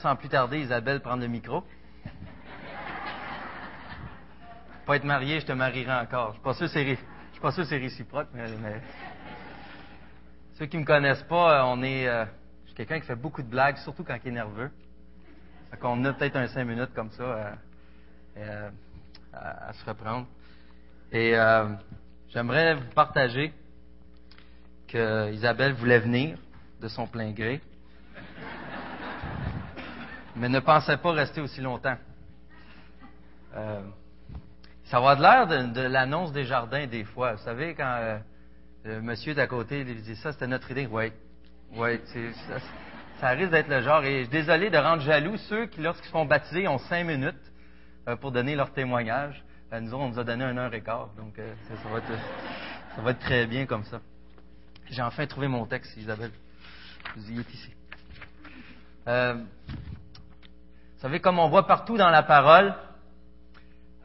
Sans plus tarder, Isabelle prendre le micro. Pas être marié, je te marierai encore. Je suis suis pas sûr que c'est réciproque, mais, ceux qui me connaissent pas, euh, on est, euh, je suis quelqu'un qui fait beaucoup de blagues, surtout quand il est nerveux. Fait qu'on a peut-être un cinq minutes comme ça euh, à, à se reprendre. Et j'aimerais vous partager que Isabelle voulait venir de son plein gré mais ne pensait pas rester aussi longtemps. Euh, ça va de l'air de, l'annonce des jardins des fois. Vous savez, quand euh, le monsieur d'à côté il dit ça, c'était notre idée. Oui, oui, ça, risque d'être le genre. Et je suis désolé de rendre jaloux ceux qui, lorsqu'ils se font baptiser, ont cinq minutes euh, pour donner leur témoignage. Nous on nous a donné un heure et quart, donc ça, ça va être, ça va être très bien comme ça. J'ai enfin trouvé mon texte, Isabelle. Vous y êtes ici. Euh, vous savez, comme on voit partout dans la parole,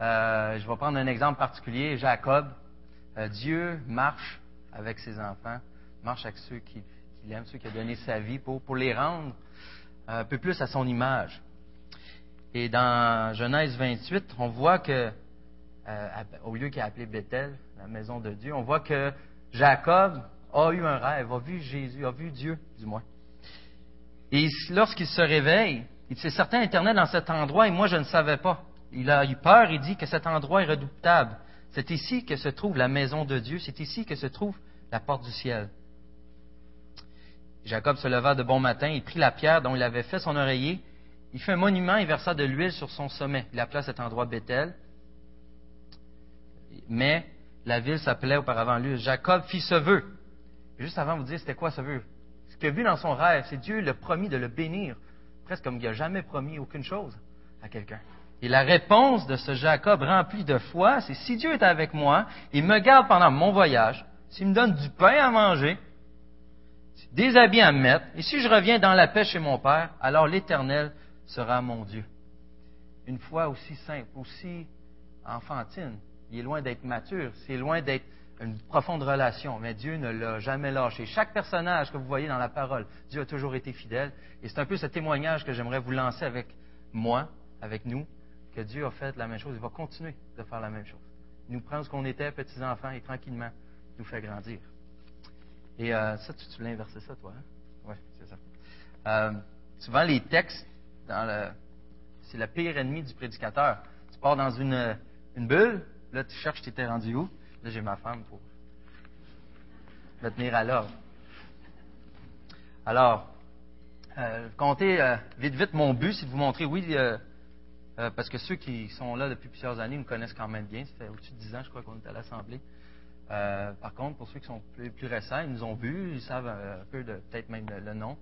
euh, je vais prendre un exemple particulier, Jacob. Euh, Dieu marche avec ses enfants, marche avec ceux qui, qui l'aiment, ceux qui ont donné sa vie pour, pour les rendre un peu plus à son image. Et dans Genèse 28, on voit que, euh, au lieu qu'il a appelé Bethel, la maison de Dieu, on voit que Jacob a eu un rêve, a vu Jésus, a vu Dieu, du moins. Et lorsqu'il se réveille, il dit, c'est certain, l'Éternel dans cet endroit, et moi je ne savais pas. Il a eu peur, il dit que cet endroit est redoutable. C'est ici que se trouve la maison de Dieu, c'est ici que se trouve la porte du ciel. Jacob se leva de bon matin, il prit la pierre dont il avait fait son oreiller, il fit un monument et versa de l'huile sur son sommet. Il appela cet endroit Bethel. Mais la ville s'appelait auparavant lui. Jacob fit ce vœu. Juste avant de vous dire c'était quoi ce vœu. Ce qu'il a vu dans son rêve, c'est Dieu le promis de le bénir, presque comme il n'a jamais promis aucune chose à quelqu'un. Et la réponse de ce Jacob rempli de foi, c'est si Dieu est avec moi, il me garde pendant mon voyage, s'il me donne du pain à manger, des habits à me mettre, et si je reviens dans la paix chez mon Père, alors l'Éternel sera mon Dieu. Une foi aussi simple, aussi enfantine, il est loin d'être mature, c'est loin d'être une profonde relation, mais Dieu ne l'a jamais lâché. Chaque personnage que vous voyez dans la parole, Dieu a toujours été fidèle, et c'est un peu ce témoignage que j'aimerais vous lancer avec moi, avec nous, que Dieu a fait la même chose, il va continuer de faire la même chose. Il nous prend ce qu'on était, petits-enfants, et tranquillement nous fait grandir. Et euh, ça, tu, voulais inverser ça, toi? Hein? Oui, c'est ça. Euh, souvent, les textes, dans le, c'est le pire ennemi du prédicateur. Tu pars dans une, une bulle, là, tu cherches, tu étais rendu où? Là, j'ai ma femme pour me tenir à l'ordre. Alors, euh, comptez euh, vite, vite mon but, c'est de vous montrer, oui, euh, euh, parce que ceux qui sont là depuis plusieurs années me connaissent quand même bien. Ça fait au-dessus de dix ans, je crois, qu'on est à l'Assemblée. Euh, par contre, pour ceux qui sont plus, plus récents, ils nous ont vus, ils savent un peu de peut-être même le, nom,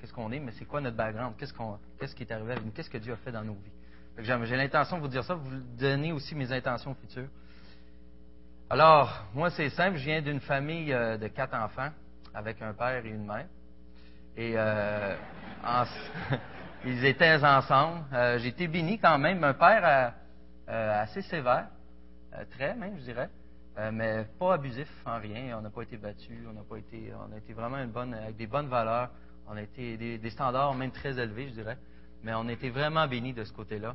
qu'est-ce qu'on est, mais c'est quoi notre background, qu'est-ce, qu'on, qu'est-ce qui est arrivé avec nous, qu'est-ce que Dieu a fait dans nos vies? J'ai l'intention de vous dire ça, vous donner aussi mes intentions futures. Alors, moi, c'est simple, je viens d'une famille euh, de quatre enfants, avec un père et une mère. Et euh, ils étaient ensemble. Euh, j'ai été béni quand même. Un père assez sévère, très même, je dirais, mais pas abusif en rien. On n'a pas été battus, on n'a pas été, on a été vraiment une bonne, avec des bonnes valeurs. On a été des, standards même très élevés, je dirais. Mais on été vraiment bénis de ce côté-là.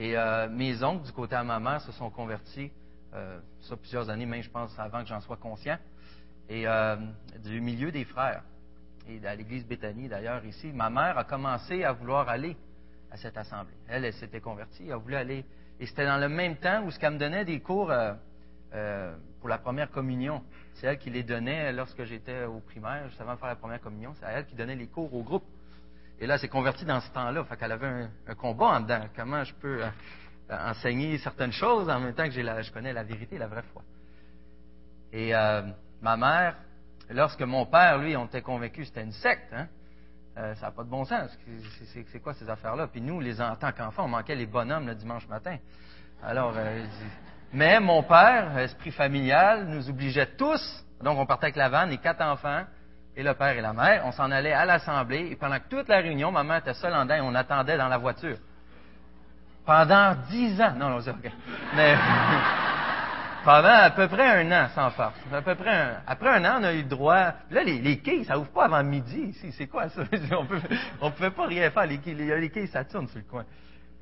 Et mes oncles, du côté à ma mère, se sont convertis, ça plusieurs années, même je pense avant que j'en sois conscient, et euh, du milieu des frères. Et à l'église Béthanie, d'ailleurs, ici, ma mère a commencé à vouloir aller à cette assemblée. Elle, elle s'était convertie, elle voulu aller. Et c'était dans le même temps où ce qu'elle me donnait des cours euh, euh, pour la première communion. C'est elle qui les donnait lorsque j'étais au primaire, juste avant de faire la première communion. C'est elle qui donnait les cours au groupe. Et là, elle s'est convertie dans ce temps-là. Fait qu'elle avait un, combat en dedans. Comment je peux euh, enseigner certaines choses en même temps que je connais la vérité, la vraie foi. Et euh, ma mère, lorsque mon père, lui, on était convaincu que c'était une secte, hein, euh, ça n'a pas de bon sens. C'est- quoi ces affaires-là? Puis nous, les, en tant qu'enfants, on manquait les bonhommes le dimanche matin. Alors, euh, mais mon père, esprit familial, nous obligeait tous. Donc, on partait avec la vanne, les quatre enfants, et le père et la mère. On s'en allait à l'assemblée. Et pendant toute la réunion, ma mère était seule en dedans et on attendait dans la voiture. Pendant dix ans. Non, non, c'est OK. Mais, Pendant à peu près un an, sans farce. À peu près après un an, on a eu le droit. Là, les, les quilles, ça ouvre pas avant midi ici. C'est quoi ça? on peut, on pouvait pas rien faire. Les quilles, les, les quilles, ça tourne sur le coin.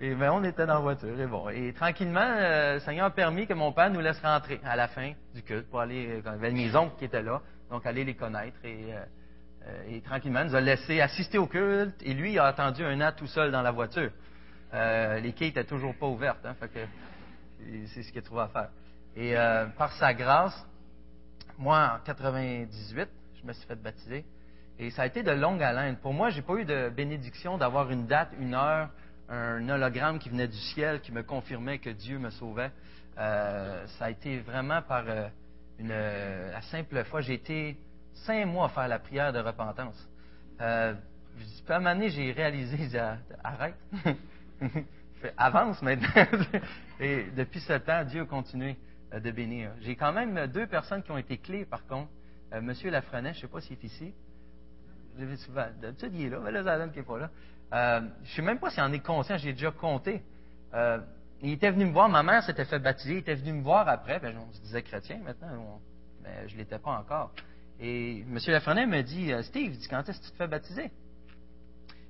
Et ben, on était dans la voiture. Et bon. Et tranquillement, euh, le Seigneur a permis que mon père nous laisse rentrer à la fin du culte pour aller, il y avait mes oncles qui étaient là, donc aller les connaître. Et, euh, euh, et tranquillement, nous a laissé assister au culte. Et lui, il a attendu un an tout seul dans la voiture. Euh, les quilles étaient toujours pas ouvertes. Hein, c'est ce qu'il a trouvé à faire. Et euh, par sa grâce, moi, en 98, je me suis fait baptiser. Et ça a été de longue haleine. Pour moi, j'ai pas eu de bénédiction d'avoir une date, une heure, un hologramme qui venait du ciel qui me confirmait que Dieu me sauvait. Euh, ça a été vraiment par une, la simple foi. J'ai été cinq mois à faire la prière de repentance. Euh, à un moment donné, j'ai réalisé, arrête, avance maintenant. Et depuis ce temps, Dieu a continué de bénir. J'ai quand même deux personnes qui ont été clés, par contre. Euh, Monsieur Lafrenet, je ne sais pas s'il est ici. D'habitude, il est là, mais là, qui n'est pas là. Euh, je ne sais même pas s'il en est conscient, j'ai déjà compté. Euh, il était venu me voir, ma mère s'était fait baptiser, il était venu me voir après, ben, on se disait chrétien maintenant, mais je ne l'étais pas encore. Et M. Lafrenet me dit, euh, Steve, quand est-ce que tu te fais baptiser?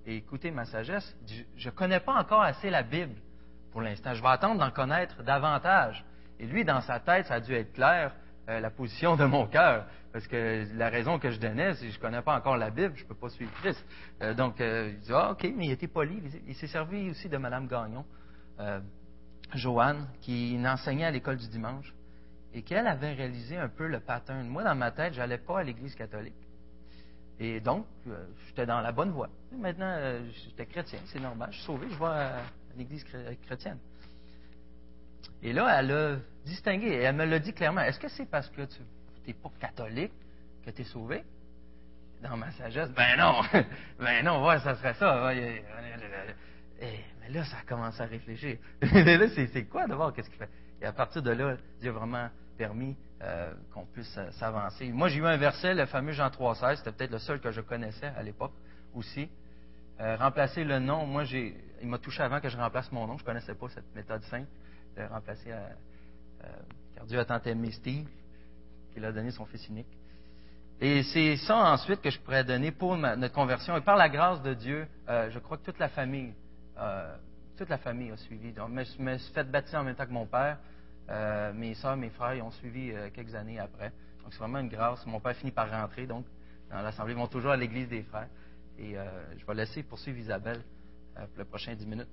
Et écoutez ma sagesse, je ne connais pas encore assez la Bible pour l'instant. Je vais attendre d'en connaître davantage. Et lui, dans sa tête, ça a dû être clair, euh, la position de mon cœur. Parce que la raison que je donnais, c'est que je ne connais pas encore la Bible, je ne peux pas suivre Christ. Euh, donc, euh, il dit, ah, OK, mais il était poli. Il s'est servi aussi de Mme Gagnon, Joanne, qui enseignait à l'école du dimanche, et qu'elle avait réalisé un peu le pattern. Moi, dans ma tête, je n'allais pas à l'Église catholique. Et donc, euh, j'étais dans la bonne voie. Maintenant, euh, j'étais chrétien, c'est normal. Je suis sauvé, je vais à l'Église chrétienne. Et là, elle a distingué, et elle me l'a dit clairement. Est-ce que c'est parce que tu n'es pas catholique que tu es sauvé? Dans ma sagesse, ben non, ben non, ouais, ça serait ça. Et, mais là, ça commence à réfléchir. là, c'est quoi d'abord? Qu'est-ce qu'il fait? Et à partir de là, Dieu a vraiment permis euh, qu'on puisse euh, s'avancer. Moi, j'ai eu un verset, le fameux Jean 3,16, c'était peut-être le seul que je connaissais à l'époque aussi. Euh, remplacer le nom, moi, il m'a touché avant que je remplace mon nom. Je ne connaissais pas cette méthode simple de remplacer, car Dieu a tant aimé Steve qu'il a donné son fils unique. Et c'est ça ensuite que je pourrais donner pour notre conversion. Et par la grâce de Dieu, je crois que toute la famille, toute la famille a suivi. Donc, je me suis fait baptiser en même temps que mon père. Euh, mes soeurs, mes frères, ils ont suivi euh, quelques années après. Donc, c'est vraiment une grâce. Mon père finit par rentrer, donc, dans l'Assemblée. Ils vont toujours à l'Église des frères. Et euh, je vais laisser poursuivre Isabelle pour le prochain 10 minutes.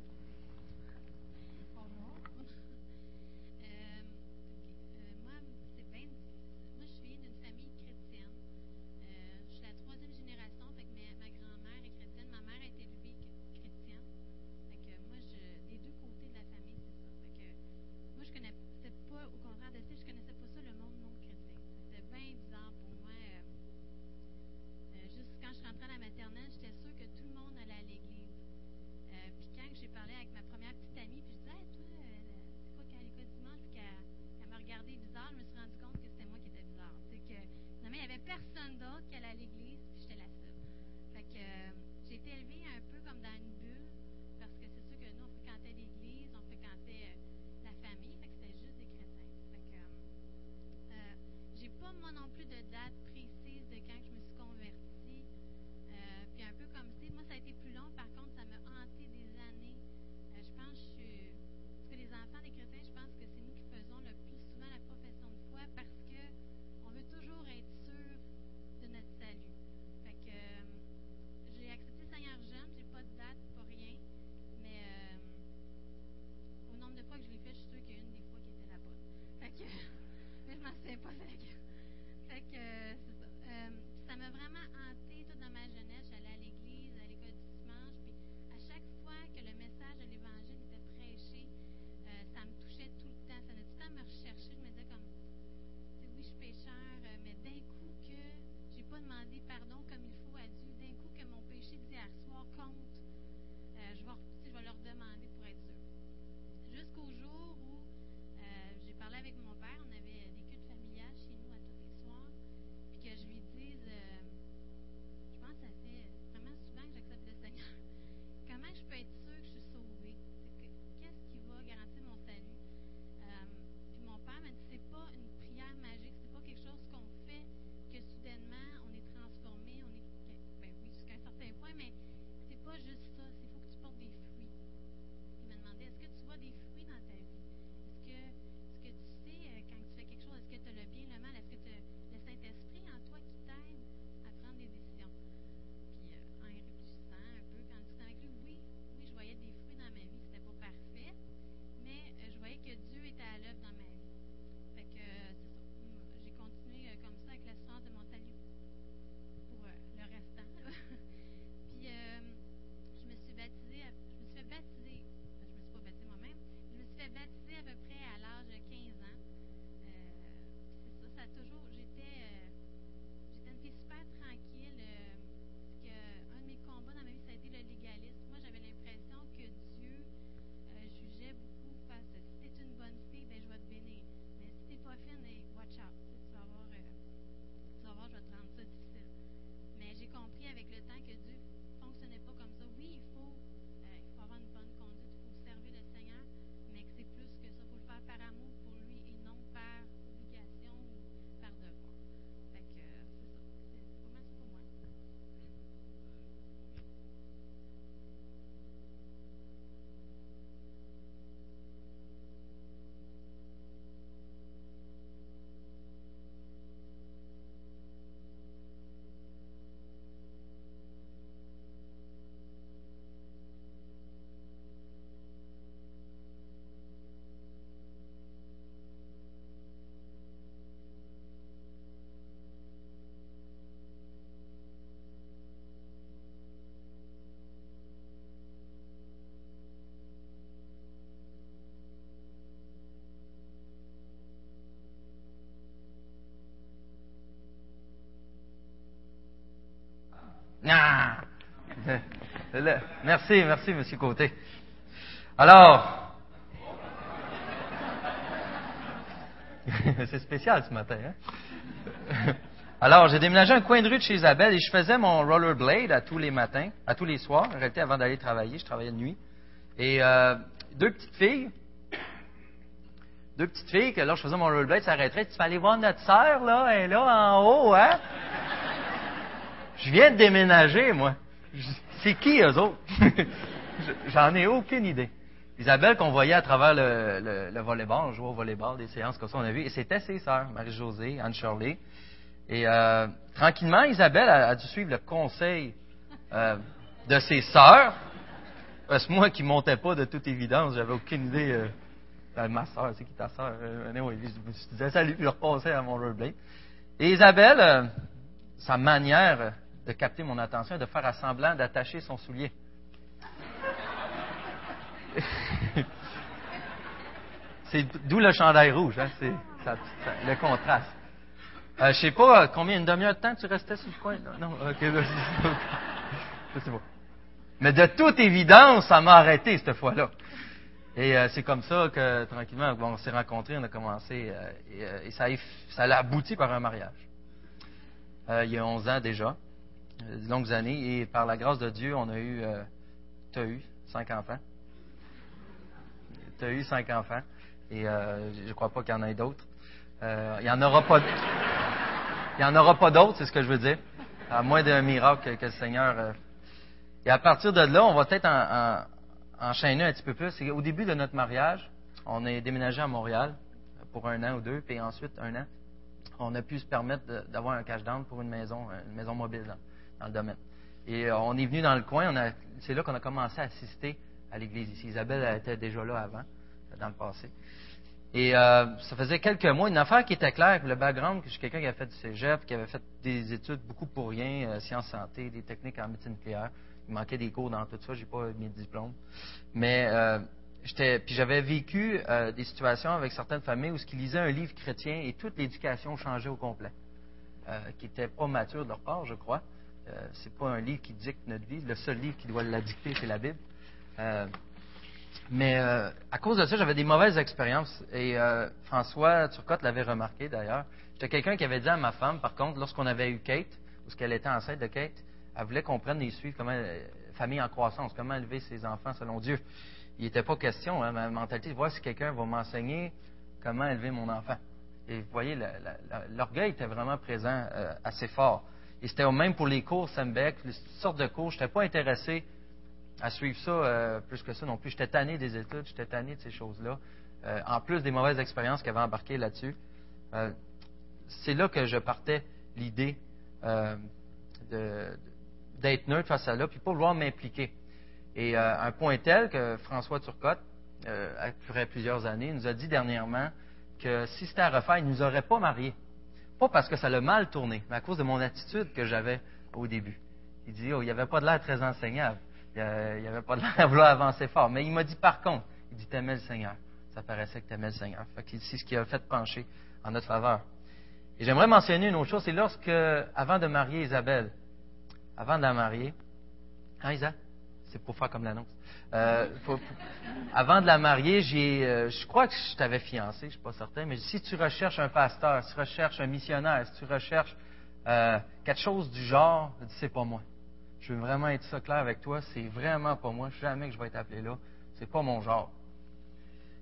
avec ma première petite amie, puis je disais, hey, toi, euh, c'est quoi qu'à l'école dimanche, puis qu'elle m'a regardé bizarre, je me suis rendu compte que c'était moi qui étais bizarre. C'est que, non, mais il n'y avait personne d'autre qu'elle à l'église, puis j'étais la seule. Fait que euh, j'ai été élevée un peu comme dans une bulle, parce que c'est sûr que nous, on fréquentait l'église, on fréquentait euh, la famille, fait que c'était juste des chrétiens. Fait que, j'ai pas moi non plus de date Merci, merci, Monsieur Côté. Alors, c'est spécial ce matin. Hein? Alors, j'ai déménagé un coin de rue de chez Isabelle et je faisais mon rollerblade à tous les matins, à tous les soirs. J'arrêtais avant d'aller travailler, je travaillais de nuit. Et euh, deux petites filles, deux petites filles que là, je faisais mon rollerblade, s'arrêteraient. Tu vas aller voir notre sœur, là, elle est là en haut, hein? Je viens de déménager, moi. C'est qui, eux autres? J'en ai aucune idée. Isabelle, qu'on voyait à travers le, le, le volleyball, on jouait au volleyball, des séances comme ça, on a vu, et c'était ses sœurs, Marie-Josée, Anne-Shirley. Et euh, tranquillement, Isabelle a, dû suivre le conseil euh, de ses sœurs, parce que moi qui montais pas de toute évidence, j'avais aucune idée. Euh, ben, ma sœur, c'est qui ta sœur? Euh, je disais salut, puis je repassais à mon rollerblade. Et Isabelle, sa manière de capter mon attention est de faire semblant d'attacher son soulier. c'est d'où le chandail rouge, hein, c'est le contraste. Euh, je sais pas euh, combien, une demi-heure de temps tu restais sur le coin? Non, ok, c'est bon. Mais de toute évidence, ça m'a arrêté cette fois-là. Et euh, c'est comme ça que, tranquillement, on s'est rencontrés, on a commencé, euh, et, ça, ça a abouti par un mariage. il y a 11 ans déjà, de longues années, et par la grâce de Dieu, on a eu, tu as eu cinq enfants tu as eu cinq enfants. Et euh, je ne crois pas qu'il y en ait d'autres. Euh, il n'y en aura pas. Il en aura pas d'autres, c'est ce que je veux dire. À moins d'un miracle que, le Seigneur. Euh, et à partir de là, on va peut-être en, enchaîner un petit peu plus. Au début de notre mariage, on est déménagé à Montréal pour un an ou deux, puis ensuite un an. On a pu se permettre d'avoir un cash down pour une maison, une maison mobile dans, le domaine. Et on est venu dans le coin. C'est là qu'on a commencé à assister à l'église ici. Isabelle était déjà là avant, dans le passé. Et euh, ça faisait quelques mois, une affaire qui était claire, le background, que je suis quelqu'un qui a fait du cégep, qui avait fait des études beaucoup pour rien, euh, sciences santé, des techniques en médecine nucléaire. Il manquait des cours dans tout ça, j'ai pas mes diplômes. Mais euh, j'étais, puis j'avais vécu des situations avec certaines familles où ce qu'ils lisaient un livre chrétien et toute l'éducation changeait au complet, qui était pas mature de leur part, je crois. C'est pas un livre qui dicte notre vie. Le seul livre qui doit la dicter, c'est la Bible. Euh, mais euh, à cause de ça, j'avais des mauvaises expériences. Et euh, François Turcotte l'avait remarqué d'ailleurs. J'étais quelqu'un qui avait dit à ma femme, par contre, lorsqu'on avait eu Kate, ou qu'elle était enceinte de Kate, elle voulait qu'on prenne et suivre comment famille en croissance, comment élever ses enfants selon Dieu. Il n'était pas question, hein, ma mentalité, de voir si quelqu'un va m'enseigner comment élever mon enfant. Et vous voyez, l'orgueil était vraiment présent assez fort. Et c'était même pour les cours Sembec, les sortes de cours. Je n'étais pas intéressé à suivre ça euh, plus que ça non plus. J'étais tanné des études, j'étais tanné de ces choses-là. Euh, en plus des mauvaises expériences qui avaient embarqué là-dessus. Euh, c'est là que je partais l'idée d'être neutre face à là, puis pas vouloir m'impliquer. Et un point tel que François Turcotte, après plusieurs années, nous a dit dernièrement que si c'était à refaire, il ne nous aurait pas mariés. Pas parce que ça l'a mal tourné, mais à cause de mon attitude que j'avais au début. Il dit, oh, il n'y avait pas de l'air très enseignable. Il n'y avait pas de l'air à vouloir avancer fort. Mais il m'a dit par contre, il dit T'aimais le Seigneur. Ça paraissait que t'aimais le Seigneur. c'est ce qui a fait pencher en notre faveur. Et j'aimerais mentionner une autre chose, c'est lorsque, avant de marier Isabelle, avant de la marier, hein Isa? C'est pour faire comme l'annonce. Euh, avant de la marier, j'ai, euh, je crois que je t'avais fiancé, je suis pas certain, mais si tu recherches un pasteur, si tu recherches un missionnaire, si tu recherches euh, quelque chose du genre, c'est pas moi. Je veux vraiment être ça clair avec toi. C'est vraiment pas moi. Jamais que je vais être appelé là. C'est pas mon genre.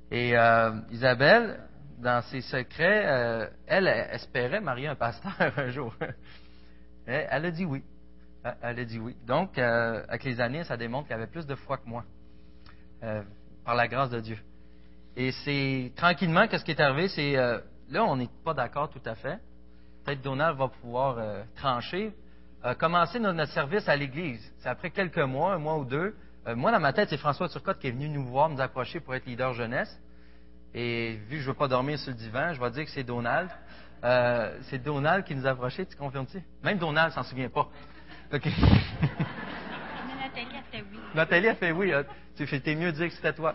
Et euh, Isabelle, dans ses secrets, elle, espérait marier un pasteur un jour. elle, a dit oui. Elle a dit oui. Donc, euh, avec les années, ça démontre qu'elle avait plus de foi que moi, par la grâce de Dieu. Et c'est tranquillement que ce qui est arrivé, c'est là, on n'est pas d'accord tout à fait. Peut-être Donald va pouvoir trancher, a commencé notre, service à l'Église. C'est après quelques mois, un mois ou deux. Euh, moi, dans ma tête, c'est François Turcotte qui est venu nous voir, nous approcher pour être leader jeunesse. Et vu que je ne veux pas dormir sur le divan, je vais dire que c'est Donald. Euh, c'est Donald qui nous a approchés, tu confirmes-tu? Même Donald s'en souvient pas. OK. Nathalie a fait oui. Nathalie a fait oui. Hein. Mieux de dire que c'était toi.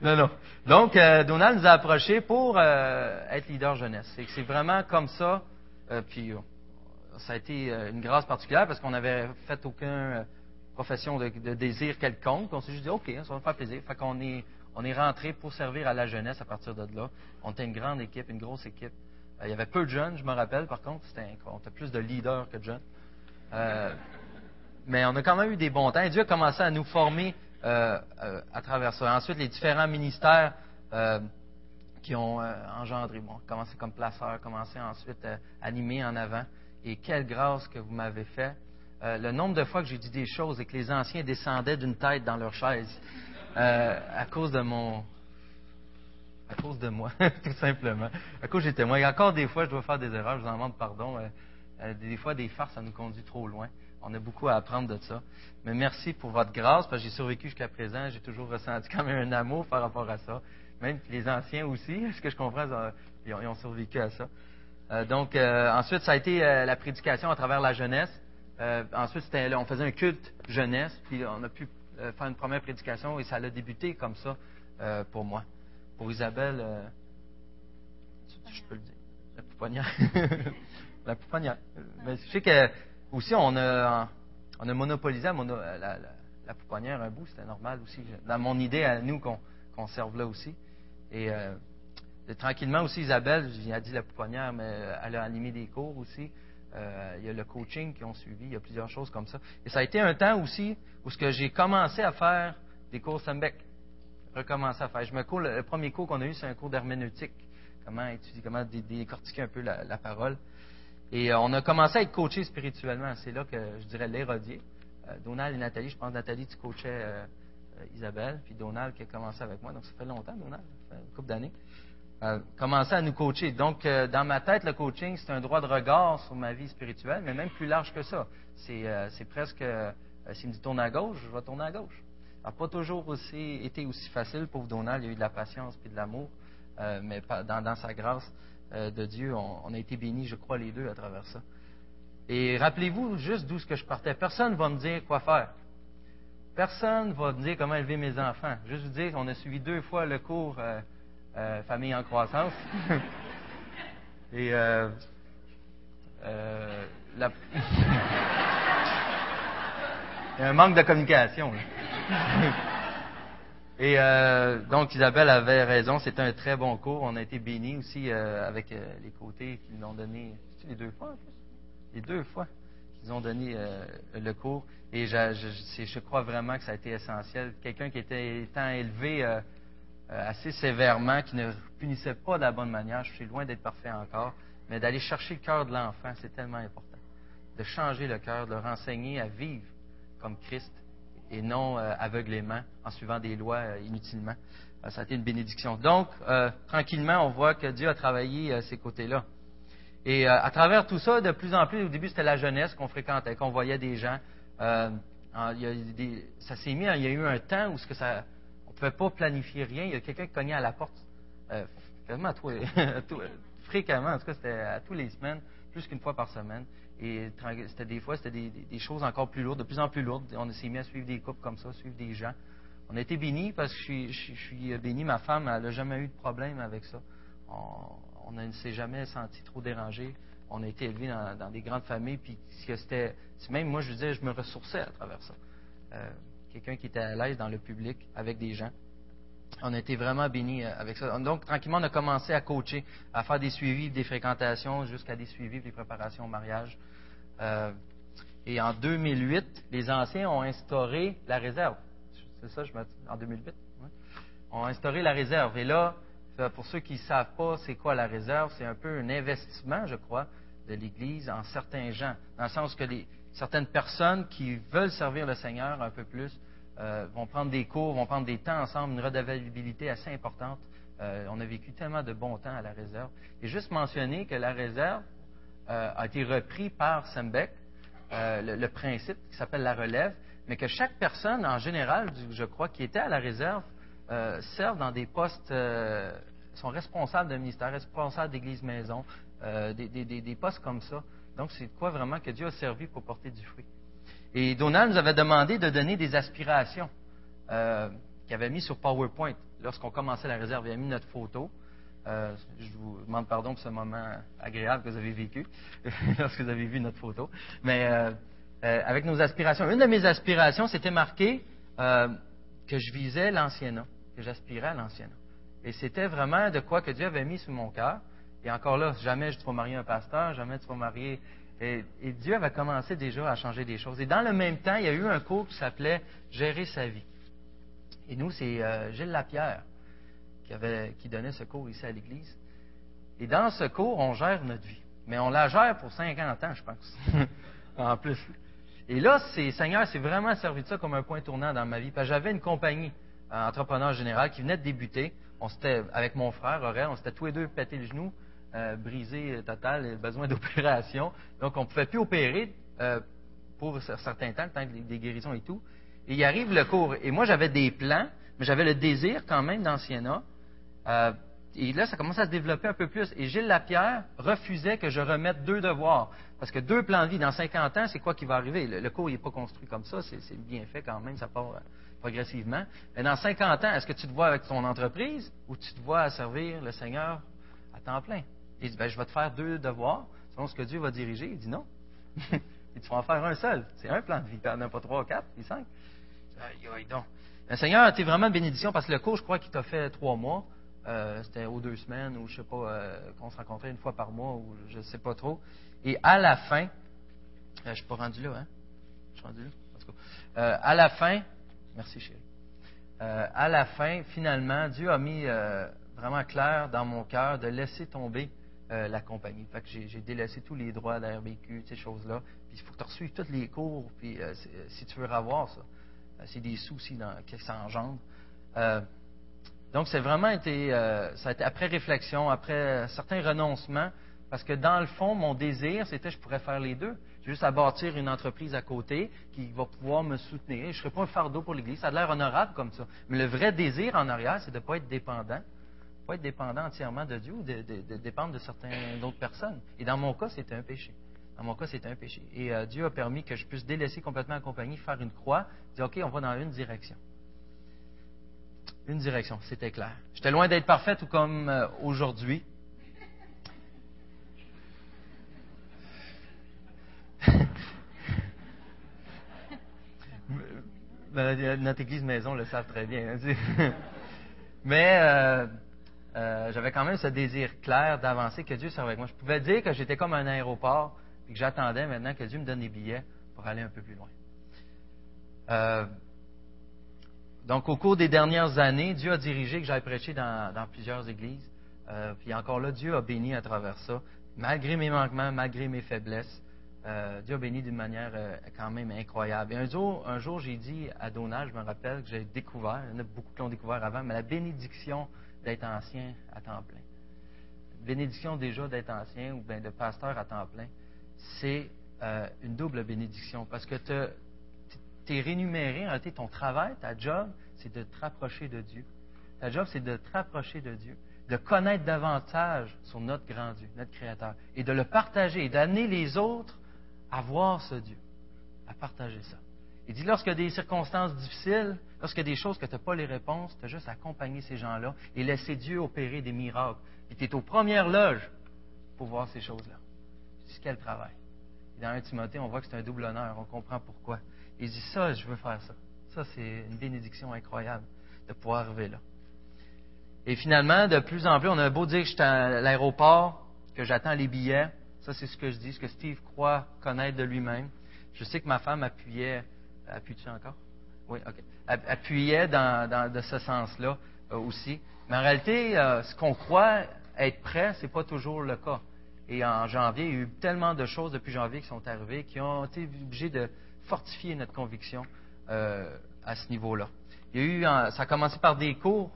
non, non. Donc, euh, Donald nous a approchés pour être leader jeunesse. C'est vraiment comme ça. puis ça a été une grâce particulière parce qu'on n'avait fait aucune profession de, désir quelconque. On s'est juste dit, OK, ça va me faire plaisir. Fait qu'on est, on est rentré pour servir à la jeunesse à partir de là. On était une grande équipe, une grosse équipe. Il y avait peu de jeunes, je me rappelle, par contre. C'était, on était plus de leaders que de jeunes. mais on a quand même eu des bons temps. Dieu a commencé à nous former à travers ça. Ensuite, les différents ministères qui ont euh, engendré. Bon, commencé comme placeur, commencé ensuite à animer en avant. Et quelle grâce que vous m'avez fait. Euh, le nombre de fois que j'ai dit des choses et que les anciens descendaient d'une tête dans leur chaise euh, à cause de mon. À cause de moi, tout simplement. À cause j'étais moi. Et encore des fois, je dois faire des erreurs, je vous en demande pardon. des fois, des farces, ça nous conduit trop loin. On a beaucoup à apprendre de ça. Mais merci pour votre grâce, parce que j'ai survécu jusqu'à présent. J'ai toujours ressenti quand même un amour par rapport à ça même les anciens aussi, ce que je comprends, ils ont, survécu à ça. Euh, donc, euh, ensuite, ça a été euh, la prédication à travers la jeunesse. ensuite, on faisait un culte jeunesse, puis on a pu faire une première prédication et ça a débuté comme ça pour moi. Pour Isabelle, je peux le dire, la pouponnière. la pouponnière. Mais je sais que aussi, on a, on a monopolisé la, la, pouponnière un bout, c'était normal aussi. Dans mon idée à nous qu'on serve là aussi. Et euh, tranquillement aussi, Isabelle, je viens dit la pouponnière, mais euh, elle a animé des cours aussi. Euh, il y a le coaching qui ont suivi, il y a plusieurs choses comme ça. Et ça a été un temps aussi où ce que j'ai commencé à faire des cours Sembec. Recommencer à faire. Je me cours, le, premier cours qu'on a eu, c'est un cours d'herméneutique. Comment étudier, comment décortiquer un peu la, parole. Et on a commencé à être coachés spirituellement. C'est là que je dirais l'érodier. Donald et Nathalie, je pense Nathalie, tu coachais euh, Isabelle, puis Donald qui a commencé avec moi. Donc, ça fait longtemps, Donald, une couple d'années. Euh, commencé à nous coacher. Donc, euh, dans ma tête, le coaching, c'est un droit de regard sur ma vie spirituelle, mais même plus large que ça. C'est, presque, s'il me dit tourne à gauche, je vais tourner à gauche. Ça n'a pas toujours aussi, été aussi facile pour Donald. Il y a eu de la patience et de l'amour, mais dans, dans, sa grâce de Dieu, on, on, a été bénis, je crois, les deux à travers ça. Et rappelez-vous juste d'où ce que je partais. Personne ne va me dire quoi faire. Personne ne va me dire comment élever mes enfants. Juste vous dire qu'on a suivi deux fois le cours euh, euh, Famille en croissance. Et euh, la... Il y a un manque de communication. Et donc Isabelle avait raison, c'était un très bon cours. On a été bénis aussi avec les côtés qu'ils nous ont donné les deux fois. Les deux fois qu'ils ont donné le cours. Et je, crois vraiment que ça a été essentiel. Quelqu'un qui était étant élevé euh, euh, assez sévèrement, qui ne punissait pas de la bonne manière, je suis loin d'être parfait encore, mais d'aller chercher le cœur de l'enfant, c'est tellement important. De changer le cœur, de le renseigner à vivre comme Christ et non euh, aveuglément en suivant des lois inutilement. ça a été une bénédiction. Donc, tranquillement, on voit que Dieu a travaillé ces côtés-là. Et à travers tout ça, de plus en plus, au début, c'était la jeunesse qu'on fréquentait, qu'on voyait des gens euh, ça s'est mis, il y a eu un temps où ça, on ne pouvait pas planifier rien. Il y a quelqu'un qui cognait à la porte, euh, à fréquemment, en tout cas, c'était à tous les semaines, plus qu'une fois par semaine. Et c'était des fois, c'était des, choses encore plus lourdes, de plus en plus lourdes. On s'est mis à suivre des couples comme ça, suivre des gens. On a été bénis parce que je suis, béni. Ma femme, elle n'a jamais eu de problème avec ça. On, ne s'est jamais senti trop dérangé on a été élevés dans, des grandes familles, puis c'était, même moi, je disais, je me ressourçais à travers ça. Euh, quelqu'un qui était à l'aise dans le public avec des gens. On a été vraiment bénis euh, avec ça. Donc, tranquillement, on a commencé à coacher, à faire des suivis, des fréquentations, jusqu'à des suivis, des préparations au mariage. Euh, et en 2008, les anciens ont instauré la réserve. C'est ça, je me en 2008, ouais. ont instauré la réserve. Et là, pour ceux qui ne savent pas c'est quoi la réserve, c'est un peu un investissement, je crois, de l'Église en certains gens, dans le sens que certaines personnes qui veulent servir le Seigneur un peu plus euh, vont prendre des cours, vont prendre des temps ensemble, une redevabilité assez importante. Euh, on a vécu tellement de bons temps à la réserve. Et juste mentionner que la réserve euh, a été repris par Sembeck, le, principe qui s'appelle la relève, mais que chaque personne, en général, je crois, qui était à la réserve, servent dans des postes, sont responsables d'un ministère, responsables d'église maison, des, postes comme ça. Donc, c'est quoi vraiment que Dieu a servi pour porter du fruit. Et Donald nous avait demandé de donner des aspirations qu'il avait mis sur PowerPoint. Lorsqu'on commençait la réserve, il avait mis notre photo. Euh, je vous demande pardon pour ce moment agréable que vous avez vécu lorsque vous avez vu notre photo. Mais euh, euh, avec nos aspirations, une de mes aspirations, c'était marqué que je visais l'ancienne, que j'aspirais à l'ancienne. Et c'était vraiment de quoi que Dieu avait mis sur mon cœur. Et encore là, jamais je ne marier un pasteur, jamais tu vas marier. Et, et, Dieu avait commencé déjà à changer des choses. Et dans le même temps, il y a eu un cours qui s'appelait Gérer sa vie. Et nous, c'est Gilles Lapierre qui, avait, qui donnait ce cours ici à l'Église. Et dans ce cours, on gère notre vie. Mais on la gère pour 50 ans, je pense. en plus. Et là, c'est, Seigneur s'est vraiment servi de ça comme un point tournant dans ma vie. Parce que j'avais une compagnie, euh, entrepreneur général, qui venait de débuter. On s'était, avec mon frère, Aurel, on s'était tous les deux pété le genou, euh, brisé euh, total, besoin d'opération. Donc, on ne pouvait plus opérer euh, pour un certain temps, le temps des guérisons et tout. Et il arrive le cours. Et moi, j'avais des plans, mais j'avais le désir quand même. Euh, et là, ça commençait à se développer un peu plus. Et Gilles Lapierre refusait que je remette deux devoirs. Parce que deux plans de vie dans 50 ans, c'est quoi qui va arriver? Le, cours, n'est pas construit comme ça. C'est bien fait quand même. Ça part progressivement. Mais dans 50 ans, est-ce que tu te vois avec ton entreprise ou tu te vois à servir le Seigneur à temps plein? Il dit, ben, je vais te faire deux devoirs selon ce que Dieu va diriger. Il dit non. il tu vas en faire un seul. C'est un plan de vie. Tu n'en as pas trois, quatre, puis cinq. Aïe, aïe, donc. Le Seigneur, tu es vraiment bénédiction parce que le cours, je crois qu'il t'a fait trois mois. Euh, c'était aux deux semaines ou je sais pas, euh, qu'on se rencontrait une fois par mois ou je ne sais pas trop. Et à la fin, euh, je ne suis pas rendu là, hein? Je suis rendu là. En tout cas. à la fin, merci chérie. à la fin, finalement, Dieu a mis vraiment clair dans mon cœur de laisser tomber la compagnie. J'ai délaissé tous les droits d'RBQ, ces choses-là. Puis il faut que tu reçuives tous les cours, puis si tu veux avoir ça. C'est des soucis que ça engendre. Donc, c'est vraiment été, euh, ça a été après réflexion, après certains renoncements, parce que dans le fond, mon désir, c'était je pourrais faire les deux. J'ai juste à bâtir une entreprise à côté qui va pouvoir me soutenir. Je ne serai pas un fardeau pour l'Église. Ça a l'air honorable comme ça. Mais le vrai désir en arrière, c'est de ne pas être dépendant. Pas être dépendant entièrement de Dieu ou de, dépendre de certaines autres personnes. Et dans mon cas, c'était un péché. Dans mon cas, c'était un péché. Et euh, Dieu a permis que je puisse délaisser complètement la compagnie, faire une croix, dire OK, on va dans une direction une direction, c'était clair. J'étais loin d'être parfait, tout comme euh, aujourd'hui. Notre église maison le savent très bien. Hein, Mais euh, euh, j'avais quand même ce désir clair d'avancer, que Dieu soit avec moi. Je pouvais dire que j'étais comme un aéroport et que j'attendais maintenant que Dieu me donne des billets pour aller un peu plus loin. Donc, au cours des dernières années, Dieu a dirigé que j'aille prêcher dans, plusieurs églises. Euh, puis encore là, Dieu a béni à travers ça. Malgré mes manquements, malgré mes faiblesses, euh, Dieu a béni d'une manière euh, quand même incroyable. Et un jour, un jour j'ai dit à Donald, je me rappelle que j'ai découvert, il y en a beaucoup qui l'ont découvert avant, mais la bénédiction d'être ancien à temps plein. bénédiction déjà d'être ancien ou bien de pasteur à temps plein, c'est une double bénédiction parce que tu rémunéré, en réalité, ton travail, ta job, c'est de te rapprocher de Dieu. Ta job, c'est de te rapprocher de Dieu, de connaître davantage sur notre grand Dieu, notre Créateur, et de le partager, d'amener les autres à voir ce Dieu, à partager ça. Il dit, a des circonstances difficiles, lorsqu'il y a des choses que tu n'as pas les réponses, tu as juste à accompagner ces gens-là et laisser Dieu opérer des miracles. Et tu es aux premières loges pour voir ces choses-là. C'est quel travail? Et dans 1 Timothée, on voit que c'est un double honneur. On comprend pourquoi. Il dit ça, je veux faire ça. Ça, c'est une bénédiction incroyable de pouvoir arriver là. Et finalement, de plus en plus, on a beau dire que je suis à l'aéroport, que j'attends les billets. Ça, c'est ce que je dis, ce que Steve croit connaître de lui-même. Je sais que ma femme appuyait. Appuie-tu encore? Oui, OK. Appuyait dans, de ce sens-là euh, aussi. Mais en réalité, euh, ce qu'on croit être prêt, ce n'est pas toujours le cas. Et en janvier, il y a eu tellement de choses depuis janvier qui sont arrivées qui ont été obligées de, fortifier notre conviction euh, à ce niveau-là. Il y a eu, ça a commencé par des cours,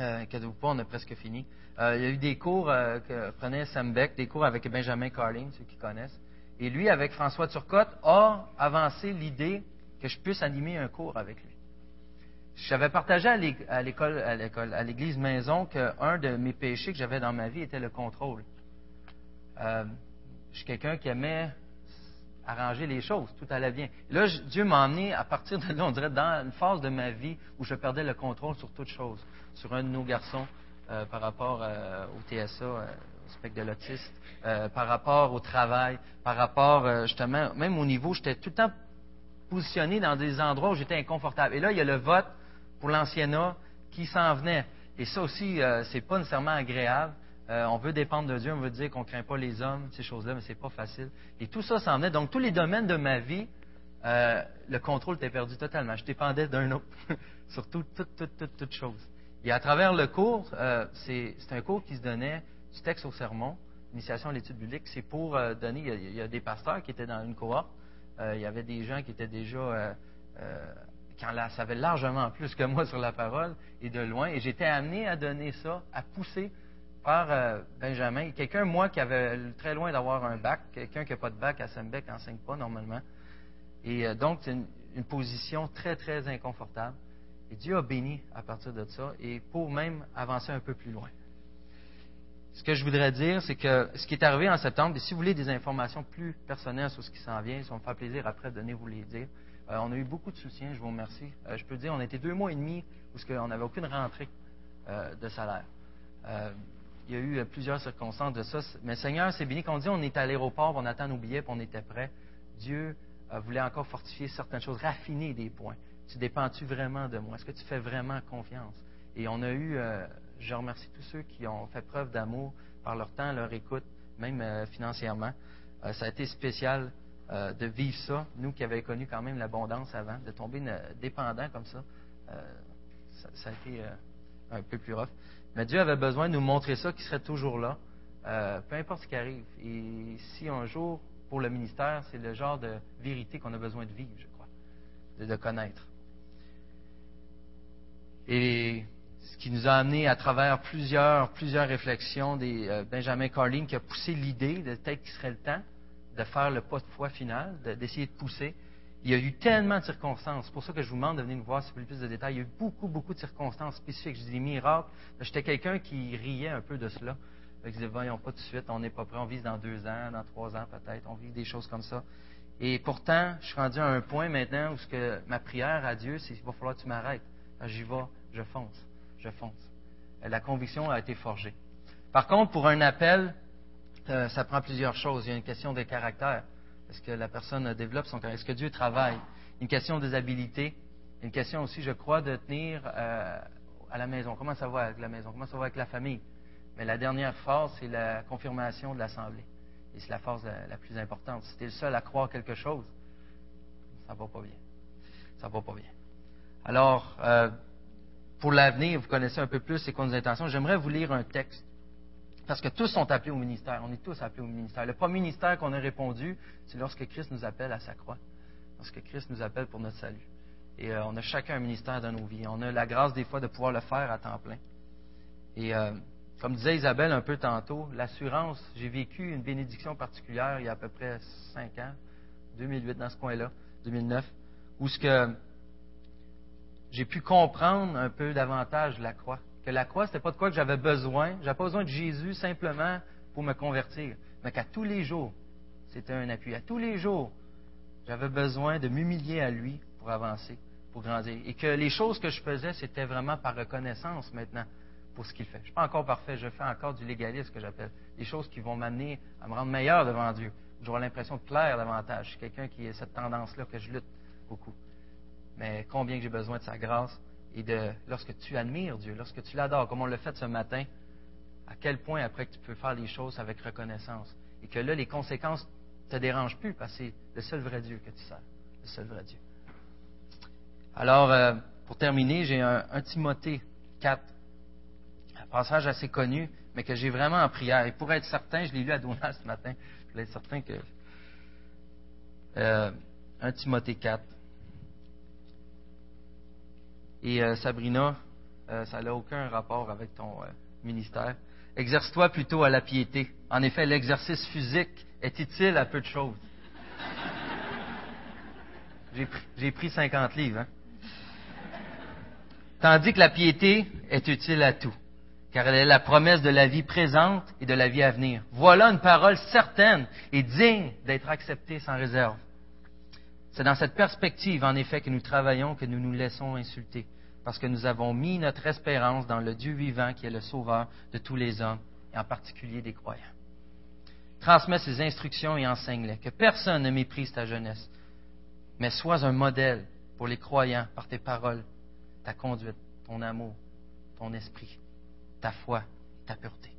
euh, vous pas, on a presque fini. Il y a eu des cours que prenait Sam Beck, des cours avec Benjamin Carling, ceux qui connaissent. Et lui, avec François Turcotte, a avancé l'idée que je puisse animer un cours avec lui. J'avais partagé à l'école, à l'église maison, qu'un de mes péchés que j'avais dans ma vie était le contrôle. je suis quelqu'un qui aimait arranger les choses, tout allait bien. Là, Dieu m'a emmené à partir de là, on dirait, dans une phase de ma vie où je perdais le contrôle sur toute chose, sur un de nos garçons, euh, par rapport euh, au TSA, euh, au spectre de l'autiste, euh, par rapport au travail, par rapport euh, justement, même au niveau, j'étais tout le temps positionné dans des endroits où j'étais inconfortable. Et là, il y a le vote pour l'anciennat qui s'en venait. Et ça aussi, euh, c'est pas nécessairement agréable. Euh, on veut dépendre de Dieu, on veut dire qu'on craint pas les hommes, ces choses-là, mais c'est pas facile. Et tout ça s'en venait. Donc, tous les domaines de ma vie, euh, le contrôle était perdu totalement. Je dépendais d'un autre, surtout toute, toute, toute, toute chose. Et à travers le cours, euh, c'est un cours qui se donnait du texte au sermon, initiation à l'étude biblique. C'est pour donner, il y, a, il y a des pasteurs qui étaient dans une cohorte, il y avait des gens qui étaient déjà, euh, euh, qui en savaient largement plus que moi sur la parole et de loin. Et j'étais amené à donner ça, à pousser par euh, Benjamin. Quelqu'un, moi, qui avait très loin d'avoir un bac, quelqu'un qui n'a pas de bac à Sembec n'enseigne pas normalement. Et euh, donc, c'est une position très, très inconfortable. Et Dieu a béni à partir de ça, et pour même avancer un peu plus loin. Ce que je voudrais dire, c'est que ce qui est arrivé en septembre, et si vous voulez des informations plus personnelles sur ce qui s'en vient, ça me faire plaisir après de donner vous les dire. Euh, on a eu beaucoup de soutien, je vous remercie. Euh, je peux dire, on a été deux mois et demi où on n'avait aucune rentrée euh, de salaire. Il y a eu plusieurs circonstances de ça. Mais Seigneur, c'est béni qu'on dit, on est à l'aéroport, on attend nos billets, puis on était prêt. Dieu voulait encore fortifier certaines choses, raffiner des points. Tu dépends-tu vraiment de moi? Est-ce que tu fais vraiment confiance? Et on a eu, je remercie tous ceux qui ont fait preuve d'amour par leur temps, leur écoute, même euh, financièrement. Euh, ça a été spécial euh, de vivre ça, nous qui avions connu quand même l'abondance avant, de tomber dépendant comme ça. ça, a été un peu plus rough. Mais Dieu avait besoin de nous montrer ça, qu'il serait toujours là, peu importe ce qui arrive. Et si un jour, pour le ministère, c'est le genre de vérité qu'on a besoin de vivre, je crois, de, de connaître. Et ce qui nous a amené à travers plusieurs, plusieurs réflexions, des euh, Benjamin Carlin qui a poussé l'idée de peut-être qu'il serait le temps de faire le pas de foi final, de- d'essayer de, pousser. Il y a eu tellement de circonstances. C'est pour ça que je vous demande de venir nous voir si vous voulez plus de détails. Il y a eu beaucoup, beaucoup de circonstances spécifiques. Je dis des miracles. J'étais quelqu'un qui riait un peu de cela. Je disais, voyons pas tout de suite, on n'est pas prêt, on vise dans deux ans, dans trois ans peut-être, on vit des choses comme ça. Et pourtant, je suis rendu à un point maintenant où ce que ma prière à Dieu, c'est qu'il va falloir que tu m'arrêtes. J'y vais, je fonce, je fonce. La conviction a été forgée. Par contre, pour un appel, euh, ça prend plusieurs choses. Il y a une question de caractère. Est-ce que la personne développe son caractère? Est-ce que Dieu travaille? Une question des habilités. Une question aussi, je crois, de tenir euh, à la maison. Comment ça va avec la maison? Comment ça va avec la famille? Mais la dernière phase, c'est la confirmation de l'Assemblée. Et c'est la phase la, plus importante. Si tu es le seul à croire quelque chose, ça va pas bien. Ça va pas bien. Alors, euh, pour l'avenir, vous connaissez un peu plus quoi nos intentions. J'aimerais vous lire un texte. Parce que tous sont appelés au ministère. On est tous appelés au ministère. Le premier ministère qu'on a répondu, c'est lorsque Christ nous appelle à sa croix. Lorsque Christ nous appelle pour notre salut. Et euh, on a chacun un ministère dans nos vies. On a la grâce des fois de pouvoir le faire à temps plein. Et euh, comme disait Isabelle un peu tantôt, l'assurance, j'ai vécu une bénédiction particulière il y a à peu près cinq ans, 2008 dans ce coin-là, 2009, où ce que j'ai pu comprendre un peu davantage la croix. Que la croix, c'était pas de quoi que j'avais besoin. J'avais pas besoin de Jésus simplement pour me convertir. Mais qu'à tous les jours, c'était un appui. À tous les jours, j'avais besoin de m'humilier à lui pour avancer, pour grandir. Et que les choses que je faisais, c'était vraiment par reconnaissance maintenant pour ce qu'il fait. Je ne suis pas encore parfait, je fais encore du légalisme, que j'appelle. Des choses qui vont m'amener à me rendre meilleur devant Dieu. J'aurai l'impression de plaire davantage. Je suis quelqu'un qui a cette tendance-là que je lutte beaucoup. Mais combien j'ai besoin de sa grâce et de lorsque tu admires Dieu, lorsque tu l'adores, comme on l'a fait ce matin, à quel point après que tu peux faire les choses avec reconnaissance et que là les conséquences ne te dérangent plus parce que c'est le seul vrai Dieu que tu sers, le seul vrai Dieu. Alors, euh, pour terminer, j'ai un, un Timothée 4, un passage assez connu, mais que j'ai vraiment en prière. Et pour être certain, je l'ai lu à Donald ce matin, je voulais être certain que... Euh, 1 Timothée 4. Et euh, Sabrina, euh, ça n'a aucun rapport avec ton euh, ministère. Exerce-toi plutôt à la piété. En effet, l'exercice physique est utile à peu de choses. J'ai pris, j'ai pris 50 livres. Hein? Tandis que la piété est utile à tout, car elle est la promesse de la vie présente et de la vie à venir. Voilà une parole certaine et digne d'être acceptée sans réserve. C'est dans cette perspective, en effet, que nous travaillons, que nous nous laissons insulter. Parce que nous avons mis notre espérance dans le Dieu vivant qui est le sauveur de tous les hommes, et en particulier des croyants. Transmets ces instructions et enseigne-les. Que personne ne méprise ta jeunesse, mais sois un modèle pour les croyants par tes paroles, ta conduite, ton amour, ton esprit, ta foi, ta pureté.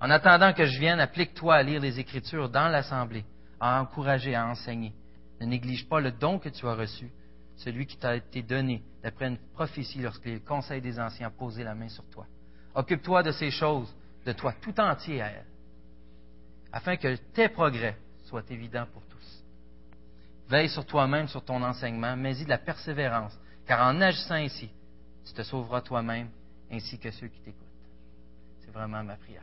En attendant que je vienne, applique-toi à lire les Écritures dans l'Assemblée, à encourager, à enseigner. Ne néglige pas le don que tu as reçu, celui qui t'a été donné d'après une prophétie lorsque le conseil des anciens a posé la main sur toi. Occupe-toi de ces choses, de toi tout entier à elles, afin que tes progrès soient évidents pour tous. Veille sur toi-même, sur ton enseignement, mais y de la persévérance, car en agissant ainsi, tu te sauveras toi-même ainsi que ceux qui t'écoutent. C'est vraiment ma prière.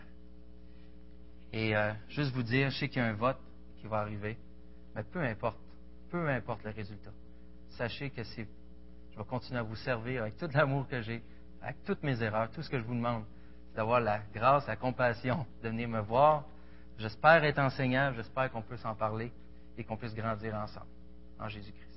Et euh, juste vous dire, je sais qu'il y a un vote qui va arriver, mais peu importe, peu importe le résultat. Sachez que c'est, je vais continuer à vous servir avec tout l'amour que j'ai, avec toutes mes erreurs. Tout ce que je vous demande, c'est d'avoir la grâce, la compassion de venir me voir. J'espère être enseignant, j'espère qu'on peut s'en parler et qu'on puisse grandir ensemble en Jésus-Christ.